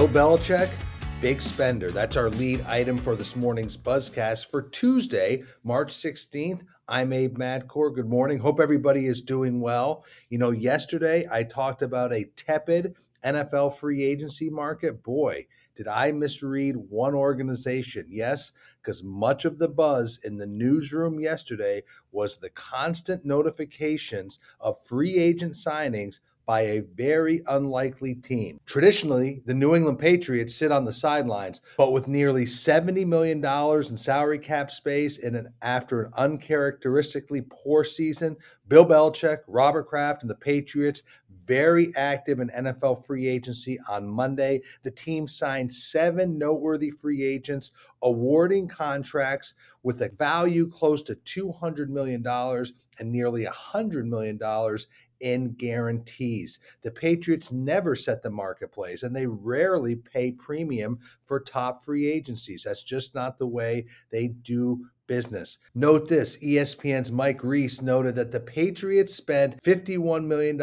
Bill Belichick, big spender. That's our lead item for this morning's Buzzcast for Tuesday, March 16th. I'm Abe Madkour. Good morning. Hope everybody is doing well. You know, yesterday I talked about a tepid NFL free agency market. Boy, did I misread one organization? Yes, because much of the buzz in the newsroom yesterday was the constant notifications of free agent signings by a very unlikely team. Traditionally, the New England Patriots sit on the sidelines, but with nearly $70 million in salary cap space and an, after an uncharacteristically poor season, Bill Belichick, Robert Kraft, and the Patriots very active in NFL free agency on Monday. The team signed seven noteworthy free agents, awarding contracts with a value close to $200 million and nearly $100 million in guarantees. The Patriots never set the marketplace and they rarely pay premium for top free agencies. That's just not the way they do business. Note this ESPN's Mike Reiss noted that the Patriots spent $51 million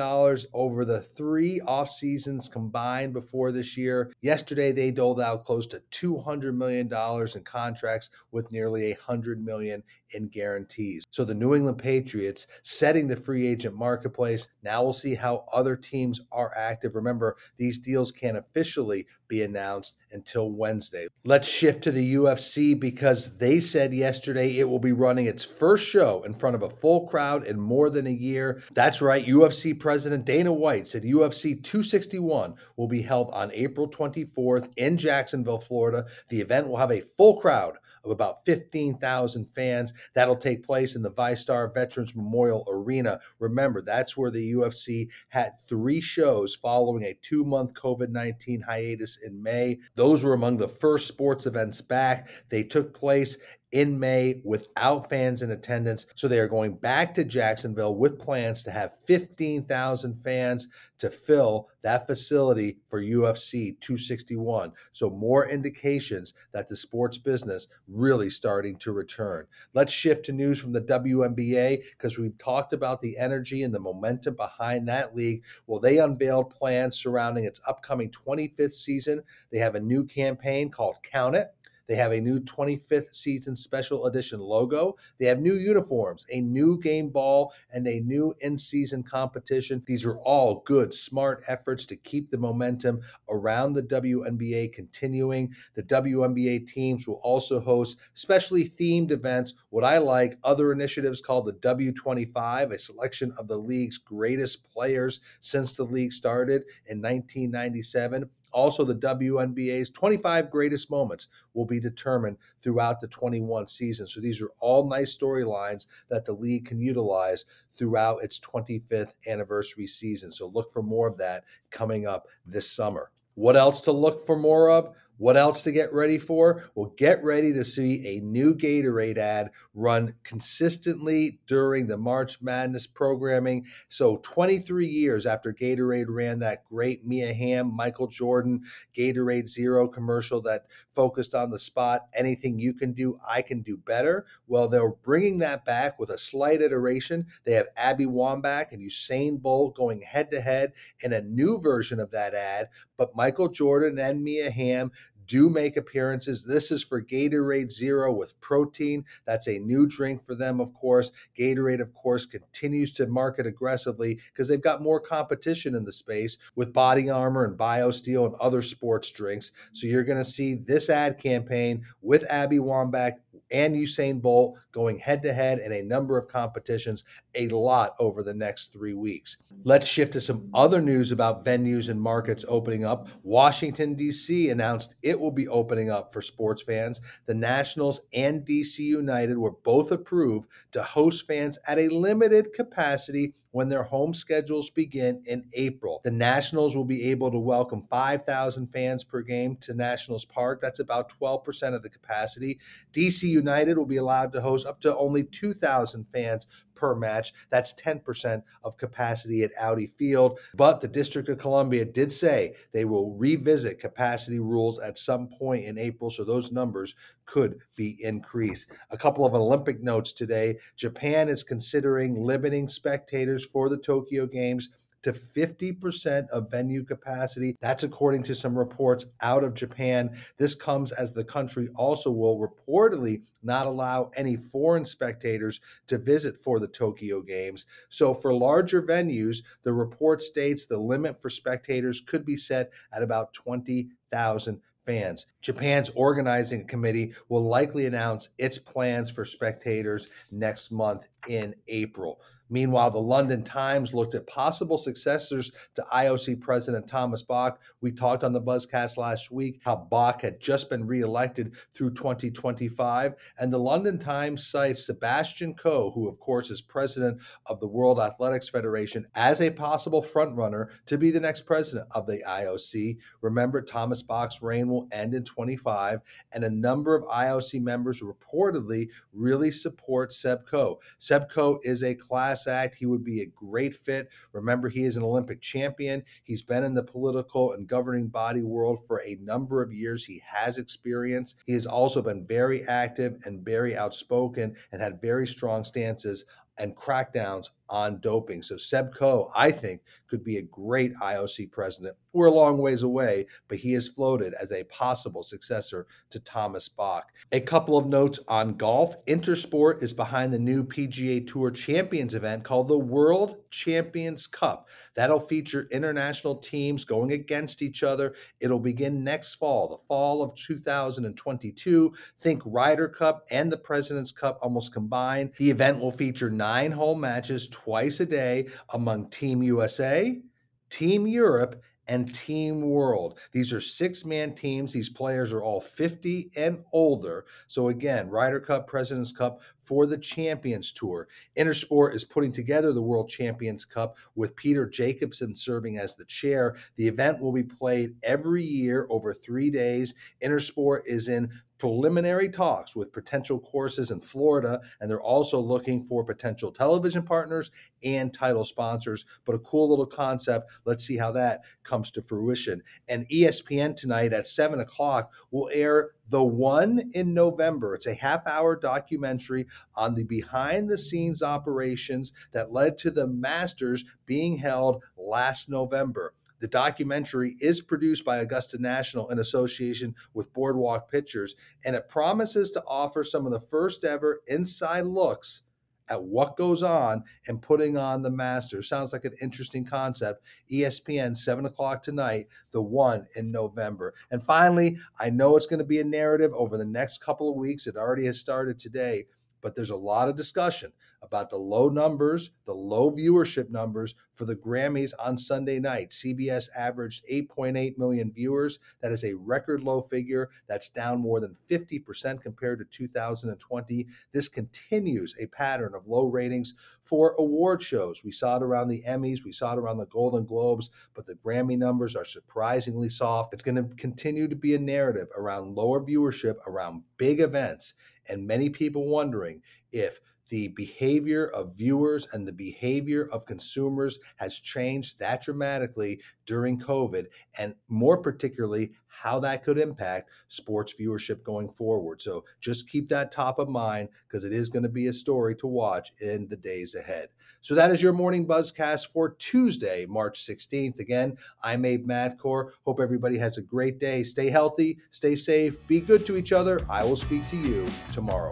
over the three off seasons combined before this year. Yesterday, they doled out close to $200 million in contracts with nearly 100 million in guarantees. So the New England Patriots setting the free agent marketplace. Now we'll see how other teams are active. Remember, these deals can't officially be announced until Wednesday. Let's shift to the UFC because they said yesterday it will be running its first show in front of a full crowd in more than a year. That's right, UFC President Dana White said UFC 261 will be held on April 24th in Jacksonville, Florida. The event will have a full crowd of about 15,000 fans. That'll take place in the VyStar Veterans Memorial Arena. Remember, that's where the UFC had three shows following a two month COVID 19 hiatus in May. Those were among the first sports events back. They took place in May without fans in attendance. So they are going back to Jacksonville with plans to have 15,000 fans to fill that facility for UFC 261. So more indications that the sports business really starting to return. Let's shift to news from the WNBA because we've talked about the energy and the momentum behind that league. Well, they unveiled plans surrounding its upcoming 25th season. They have a new campaign called Count It they have a new 25th season special edition logo. They have new uniforms, a new game ball, and a new in season competition. These are all good, smart efforts to keep the momentum around the WNBA continuing. The WNBA teams will also host specially themed events, what I like, other initiatives called the W25, a selection of the league's greatest players since the league started in 1997. Also, the WNBA's 25 greatest moments will be determined throughout the 21 season. So these are all nice storylines that the league can utilize throughout its 25th anniversary season. So look for more of that coming up this summer. What else to look for more of? What else to get ready for? Well, get ready to see a new Gatorade ad run consistently during the March Madness programming. So, 23 years after Gatorade ran that great Mia Hamm, Michael Jordan Gatorade Zero commercial that focused on the spot anything you can do, I can do better. Well, they're bringing that back with a slight iteration. They have Abby Wambach and Usain Bolt going head to head in a new version of that ad, but Michael Jordan and Mia Hamm do make appearances. This is for Gatorade Zero with protein. That's a new drink for them, of course. Gatorade, of course, continues to market aggressively because they've got more competition in the space with Body Armor and BioSteel and other sports drinks. So you're going to see this ad campaign with Abby Wambach and Usain Bolt going head to head in a number of competitions, a lot over the next three weeks. Let's shift to some other news about venues and markets opening up. Washington, D.C. announced it will be opening up for sports fans. The Nationals and DC United were both approved to host fans at a limited capacity when their home schedules begin in April. The Nationals will be able to welcome 5,000 fans per game to Nationals Park. That's about 12% of the capacity. DC United will be allowed to host up to only 2,000 fans per match. That's 10% of capacity at Audi Field. But the District of Columbia did say they will revisit capacity rules at some point in April, so those numbers could be increased. A couple of Olympic notes today Japan is considering limiting spectators for the Tokyo Games to 50% of venue capacity. That's according to some reports out of Japan. This comes as the country also will reportedly not allow any foreign spectators to visit for the Tokyo Games. So, for larger venues, the report states the limit for spectators could be set at about 20,000 fans. Japan's organizing committee will likely announce its plans for spectators next month in April. Meanwhile, the London Times looked at possible successors to IOC President Thomas Bach. We talked on the Buzzcast last week how Bach had just been reelected through 2025. And the London Times cites Sebastian Coe, who, of course, is president of the World Athletics Federation, as a possible frontrunner to be the next president of the IOC. Remember, Thomas Bach's reign will end in 25, and a number of IOC members reportedly really support Seb Coe. Seb Coe is a class Class Act. He would be a great fit. Remember, he is an Olympic champion. He's been in the political and governing body world for a number of years. He has experience. He has also been very active and very outspoken and had very strong stances and crackdowns on doping. So Seb Coe, I think, could be a great IOC president. We're a long ways away, but he is floated as a possible successor to Thomas Bach. A couple of notes on golf. Intersport is behind the new PGA Tour Champions event called the World Champions Cup. That'll feature international teams going against each other. It'll begin next fall, the fall of 2022. Think Ryder Cup and the President's Cup almost combined. The event will feature nine hole matches twice a day among Team USA, Team Europe, and Team World. These are six man teams. These players are all 50 and older. So, again, Ryder Cup, President's Cup for the Champions Tour. Intersport is putting together the World Champions Cup with Peter Jacobsen serving as the chair. The event will be played every year over three days. Intersport is in preliminary talks with potential courses in Florida, and they're also looking for potential television partners and title sponsors. But a cool little concept. Let's see how that comes to fruition. And ESPN tonight at 7 o'clock will air The One in November. It's a half hour documentary on the behind the scenes operations that led to the Masters being held last November. The documentary is produced by Augusta National in association with Boardwalk Pictures, and it promises to offer some of the first ever inside looks at what goes on and putting on the Masters. Sounds like an interesting concept. ESPN, 7 o'clock tonight, the one in November. And finally, I know it's going to be a narrative over the next couple of weeks. It already has started today but there's a lot of discussion about the low numbers, the low viewership numbers for the Grammys on Sunday night. CBS averaged 8.8 million viewers. That is a record low figure. That's down more than 50% compared to 2020. This continues a pattern of low ratings for award shows. We saw it around the Emmys, we saw it around the Golden Globes, but the Grammy numbers are surprisingly soft. It's going to continue to be a narrative around lower viewership around big events and many people wondering if the behavior of viewers and the behavior of consumers has changed that dramatically during COVID, and more particularly, how that could impact sports viewership going forward. So just keep that top of mind because it is going to be a story to watch in the days ahead. So that is your morning buzzcast for Tuesday, March 16th. Again, I'm Abe Madkour. Hope everybody has a great day. Stay healthy, stay safe, be good to each other. I will speak to you tomorrow.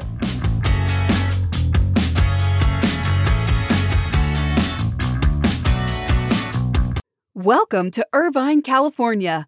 Welcome to Irvine, California,